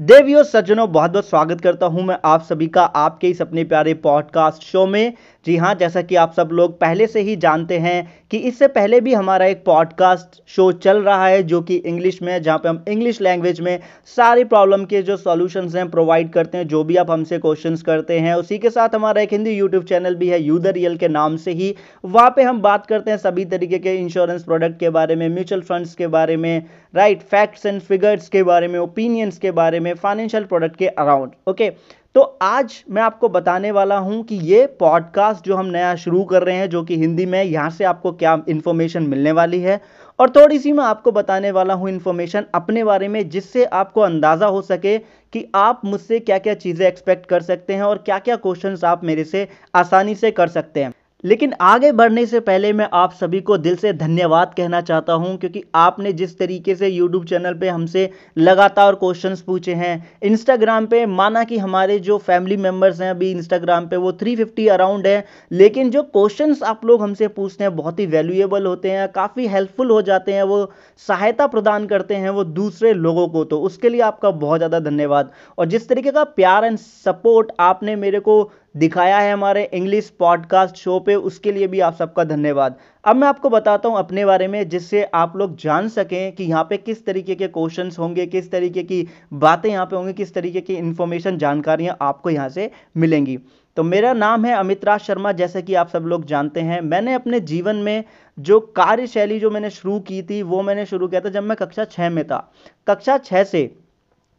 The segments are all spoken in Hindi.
देवियों, सज्जनों, बहुत बहुत स्वागत करता हूँ मैं आप सभी का, आपके इस अपने प्यारे पॉडकास्ट शो में। जी हाँ, जैसा कि आप सब लोग पहले से ही जानते हैं कि इससे पहले भी हमारा एक पॉडकास्ट शो चल रहा है, जो कि इंग्लिश में जहाँ पे हम इंग्लिश लैंग्वेज में सारी प्रॉब्लम के जो सॉल्यूशंस हैं प्रोवाइड करते हैं, जो भी आप हमसे क्वेश्चन करते हैं। उसी के साथ हमारा एक हिंदी यूट्यूब चैनल भी है यूदर रियल के नाम से ही। वहाँ पर हम बात करते हैं सभी तरीके के इंश्योरेंस प्रोडक्ट के बारे में म्यूचुअल फंड्स के बारे में राइट फैक्ट्स एंड फिगर्स के बारे में ओपिनियंस के बारे में फाइनेंशियल प्रोडक्ट के अराउंड ओके तो आज मैं आपको बताने वाला हूँ कि ये पॉडकास्ट जो हम नया शुरू कर रहे हैं, जो कि हिंदी में, यहाँ से आपको क्या इन्फॉर्मेशन मिलने वाली है? और थोड़ी सी मैं आपको बताने वाला हूँ इन्फॉर्मेशन अपने बारे में, जिससे आपको अंदाज़ा हो सके कि आप मुझसे क्या क्या चीज़ें एक्सपेक्ट कर सकते हैं और क्या क्या क्वेश्चंस आप मेरे से आसानी से कर सकते हैं। लेकिन आगे बढ़ने से पहले मैं आप सभी को दिल से धन्यवाद कहना चाहता हूँ, क्योंकि आपने जिस तरीके से यूट्यूब चैनल पे हमसे लगातार क्वेश्चंस पूछे हैं इंस्टाग्राम पे माना कि हमारे जो फैमिली मेंबर्स हैं अभी इंस्टाग्राम पे, वो 350 अराउंड है, लेकिन जो क्वेश्चंस आप लोग हमसे पूछते हैं बहुत ही वैल्यूएबल होते हैं, काफ़ी हेल्पफुल हो जाते हैं, वो सहायता प्रदान करते हैं वो दूसरे लोगों को तो उसके लिए आपका बहुत ज़्यादा धन्यवाद। और जिस तरीके का प्यार एंड सपोर्ट आपने मेरे को दिखाया है हमारे इंग्लिश पॉडकास्ट शो पे, उसके लिए भी आप सबका धन्यवाद। अब मैं आपको बताता हूँ अपने बारे में, जिससे आप लोग जान सकें कि यहाँ पे किस तरीके के क्वेश्चंस होंगे, किस तरीके की बातें यहाँ पे होंगी, किस तरीके की इन्फॉर्मेशन जानकारियाँ आपको यहाँ से मिलेंगी। तो मेरा नाम है अमित राज शर्मा, जैसे कि आप सब लोग जानते हैं। मैंने अपने जीवन में जो कार्यशैली जो मैंने शुरू की थी, वो मैंने शुरू किया था जब मैं कक्षा छः में था। कक्षा छः से,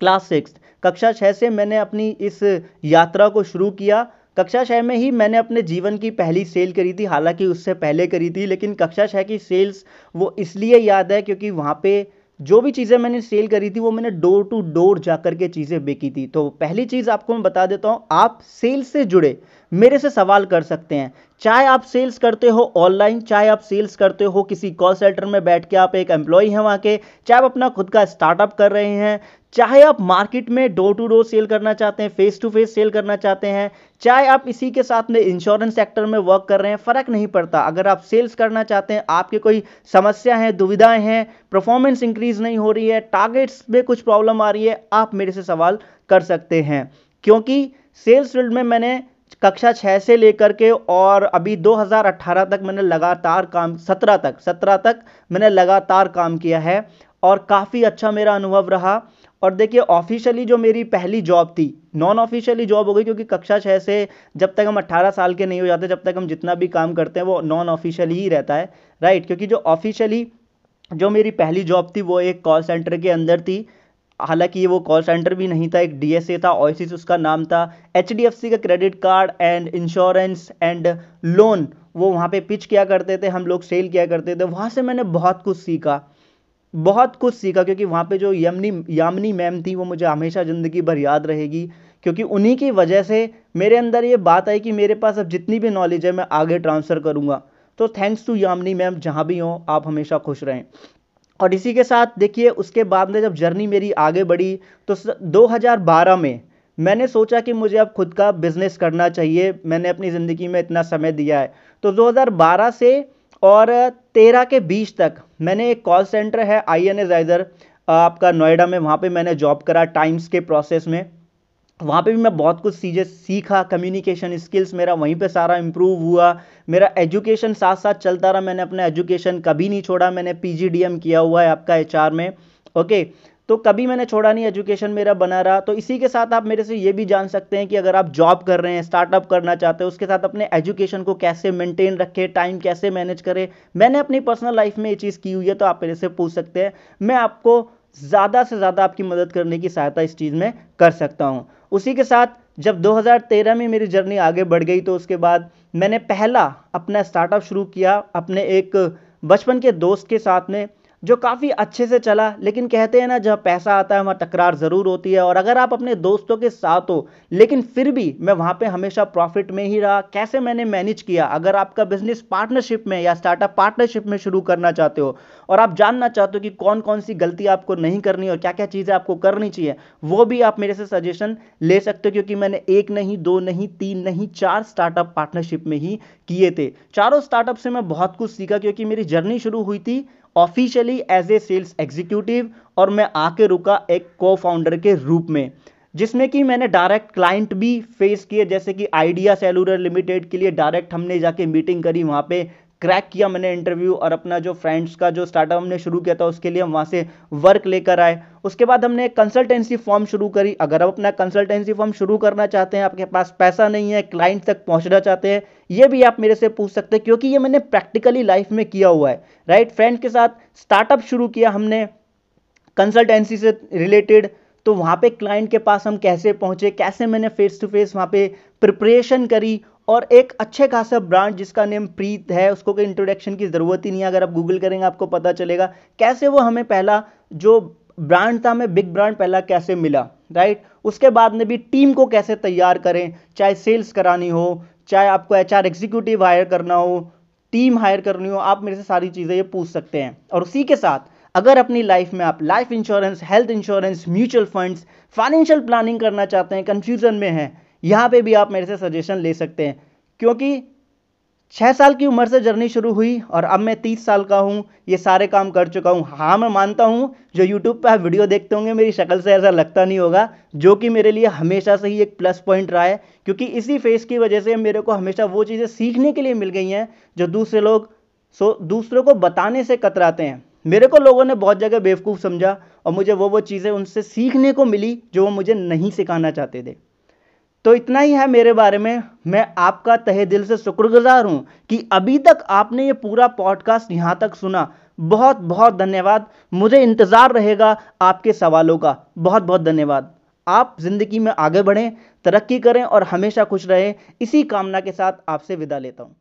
क्लास सिक्स, कक्षा छः से मैंने अपनी इस यात्रा को शुरू किया। कक्षा छः में ही मैंने अपने जीवन की पहली सेल करी थी, हालाँकि उससे पहले करी थी, लेकिन कक्षा छः की सेल्स वो इसलिए याद है क्योंकि वहाँ पे जो भी चीज़ें मैंने सेल करी थी, वो मैंने डोर टू डोर जा कर के चीज़ें बेची थी। तो पहली चीज़ आपको मैं बता देता हूँ, आप सेल्स से जुड़े, मेरे से सवाल कर सकते हैं। चाहे आप सेल्स करते हो ऑनलाइन चाहे आप सेल्स करते हो किसी कॉल सेंटर में बैठ के आप एक एम्प्लॉय हैं वहाँ के, चाहे आप अपना खुद का स्टार्टअप कर रहे हैं चाहे आप मार्केट में डोर टू डोर सेल करना चाहते हैं, फेस टू फेस सेल करना चाहते हैं, चाहे आप इसी के साथ में इंश्योरेंस सेक्टर में वर्क कर रहे हैं, फ़र्क नहीं पड़ता। अगर आप सेल्स करना चाहते हैं, आपके कोई समस्या है, दुविधाएँ हैं परफॉर्मेंस इंक्रीज नहीं हो रही है टारगेट्स में कुछ प्रॉब्लम आ रही है, आप मेरे से सवाल कर सकते हैं। क्योंकि सेल्स फ़ील्ड में मैंने कक्षा छः से लेकर के और अभी 2018 तक मैंने लगातार काम 17 तक 17 तक मैंने लगातार काम किया है और काफ़ी अच्छा मेरा अनुभव रहा। और देखिए ऑफिशियली जो मेरी पहली जॉब थी नॉन ऑफिशियली जॉब हो गई, क्योंकि कक्षा छः से जब तक हम 18 साल के नहीं हो जाते, जब तक हम जितना भी काम करते हैं, वो नॉन ऑफिशियली ही रहता है राइट क्योंकि जो ऑफिशियली जो मेरी पहली जॉब थी, वो एक कॉल सेंटर के अंदर थी। हालाँकि ये वो कॉल सेंटर भी नहीं था, एक डीएसए था ओएसिस उसका नाम था। एचडीएफसी का credit card and insurance and loan वो वहाँ पे पिच किया करते थे, हम लोग सेल किया करते थे। वहाँ से मैंने बहुत कुछ सीखा। बहुत कुछ सीखा, क्योंकि वहाँ पे जो यमनी, यामिनी मैम थी, वो मुझे हमेशा ज़िंदगी भर याद रहेगी, क्योंकि उन्हीं की वजह से मेरे अंदर ये बात आई कि मेरे पास अब जितनी भी नॉलेज है, मैं आगे ट्रांसफ़र करूँगा। तो थैंक्स टू यामिनी मैम, जहाँ भी हों, आप हमेशा खुश रहें। और इसी के साथ देखिए, उसके बाद में जब जर्नी मेरी आगे बढ़ी तो 2012 में मैंने सोचा कि मुझे अब खुद का बिज़नेस करना चाहिए। मैंने अपनी ज़िंदगी में इतना समय दिया है। तो 2012 से और 13 के बीच तक मैंने एक कॉल सेंटर है आई एन आपका नोएडा में, वहाँ पे मैंने जॉब करा टाइम्स के प्रोसेस में। वहाँ पे भी मैं बहुत कुछ चीज़ें सीखा कम्युनिकेशन स्किल्स मेरा वहीं पे सारा इम्प्रूव हुआ। मेरा एजुकेशन साथ साथ चलता रहा, मैंने अपना एजुकेशन कभी नहीं छोड़ा। मैंने पीजीडीएम किया हुआ है आपका एचआर में। ओके तो कभी मैंने छोड़ा नहीं एजुकेशन मेरा बना रहा। तो इसी के साथ आप मेरे से ये भी जान सकते हैं कि अगर आप जॉब कर रहे हैं स्टार्टअप करना चाहते हैं, उसके साथ अपने एजुकेशन को कैसे मेंटेन रखें टाइम कैसे मैनेज करें। मैंने अपनी पर्सनल लाइफ में ये चीज़ की हुई है तो आप मेरे से पूछ सकते हैं। मैं आपको ज़्यादा से ज़्यादा आपकी मदद करने की सहायता इस चीज़ में कर सकता हूँ। उसी के साथ जब 2013 में मेरी जर्नी आगे बढ़ गई तो उसके बाद मैंने पहला अपना स्टार्टअप शुरू किया अपने एक बचपन के दोस्त के साथ में। जो काफ़ी अच्छे से चला, लेकिन कहते हैं ना, जब पैसा आता है, वहाँ तकरार ज़रूर होती है। और अगर आप अपने दोस्तों के साथ हो, लेकिन फिर भी मैं वहाँ पे हमेशा प्रॉफिट में ही रहा, कैसे मैंने मैनेज किया? अगर आपका बिज़नेस पार्टनरशिप में या स्टार्टअप पार्टनरशिप में शुरू करना चाहते हो, और आप जानना चाहते हो कि कौन कौन सी गलती आपको नहीं करनी और क्या क्या चीज़ें आपको करनी चाहिए, वो भी आप मेरे से सजेशन ले सकते हो, क्योंकि मैंने एक नहीं, दो नहीं, तीन नहीं, चार स्टार्टअप पार्टनरशिप में ही किए थे। चारों स्टार्टअप से मैं बहुत कुछ सीखा, क्योंकि मेरी जर्नी शुरू हुई थी officially as a sales executive और मैं आके रुका एक को फाउंडर के रूप में, जिसमें कि मैंने डायरेक्ट क्लाइंट भी फेस किए, जैसे कि आइडिया सेलुलर लिमिटेड के लिए डायरेक्ट हमने जाके मीटिंग करी वहाँ पे क्रैक किया मैंने इंटरव्यू और अपना जो फ्रेंड्स का जो स्टार्टअप हमने शुरू किया था, उसके लिए हम वहाँ से वर्क लेकर आए। उसके बाद हमने कंसल्टेंसी फॉर्म शुरू करी। अगर आप अपना कंसल्टेंसी फॉर्म शुरू करना चाहते हैं, आपके पास पैसा नहीं है क्लाइंट तक पहुँचना चाहते हैं, ये भी आप मेरे से पूछ सकते हैं, क्योंकि ये मैंने प्रैक्टिकली लाइफ में किया हुआ है। राइट फ्रेंड के साथ स्टार्टअप शुरू किया हमने कंसल्टेंसी से रिलेटेड तो वहाँ पे क्लाइंट के पास हम कैसे पहुँचे, कैसे मैंने फेस टू फेस वहाँ पे प्रिपरेशन करी और एक अच्छे खासा ब्रांड जिसका नेम प्रीत है, उसको कोई इंट्रोडक्शन की ज़रूरत ही नहीं है। अगर आप गूगल करेंगे, आपको पता चलेगा कैसे वो हमें पहला जो ब्रांड था, हमें बिग ब्रांड पहला कैसे मिला राइट उसके बाद में भी टीम को कैसे तैयार करें, चाहे सेल्स करानी हो, चाहे आपको एच आर एग्जीक्यूटिव हायर करना हो टीम हायर करनी हो, आप मेरे से सारी चीज़ें ये पूछ सकते हैं। और उसी के साथ, अगर अपनी लाइफ में आप life insurance health insurance mutual funds financial planning करना चाहते हैं कंफ्यूजन में हैं यहाँ पे भी आप मेरे से सजेशन ले सकते हैं। क्योंकि छः साल की उम्र से जर्नी शुरू हुई और अब मैं तीस साल का हूँ, ये सारे काम कर चुका हूँ। हाँ मैं मानता हूँ, जो यूट्यूब पे आप वीडियो देखते होंगे, मेरी शक्ल से ऐसा लगता नहीं होगा, जो कि मेरे लिए हमेशा से ही एक प्लस पॉइंट रहा है। क्योंकि इसी फेस की वजह से मेरे को हमेशा वो चीज़ें सीखने के लिए मिल गई हैं, जो दूसरे लोग, सो, दूसरों को बताने से कतराते हैं। मेरे को लोगों ने बहुत जगह बेवकूफ़ समझा और मुझे वो वो चीज़ें उनसे सीखने को मिली, जो वो मुझे नहीं सिखाना चाहते थे। तो इतना ही है मेरे बारे में। मैं आपका तहे दिल से शुक्रगुजार हूँ कि अभी तक आपने ये पूरा पॉडकास्ट यहाँ तक सुना। बहुत बहुत धन्यवाद। मुझे इंतज़ार रहेगा आपके सवालों का। बहुत बहुत धन्यवाद। आप ज़िंदगी में आगे बढ़ें, तरक्की करें और हमेशा खुश रहें। इसी कामना के साथ आपसे विदा लेता हूँ।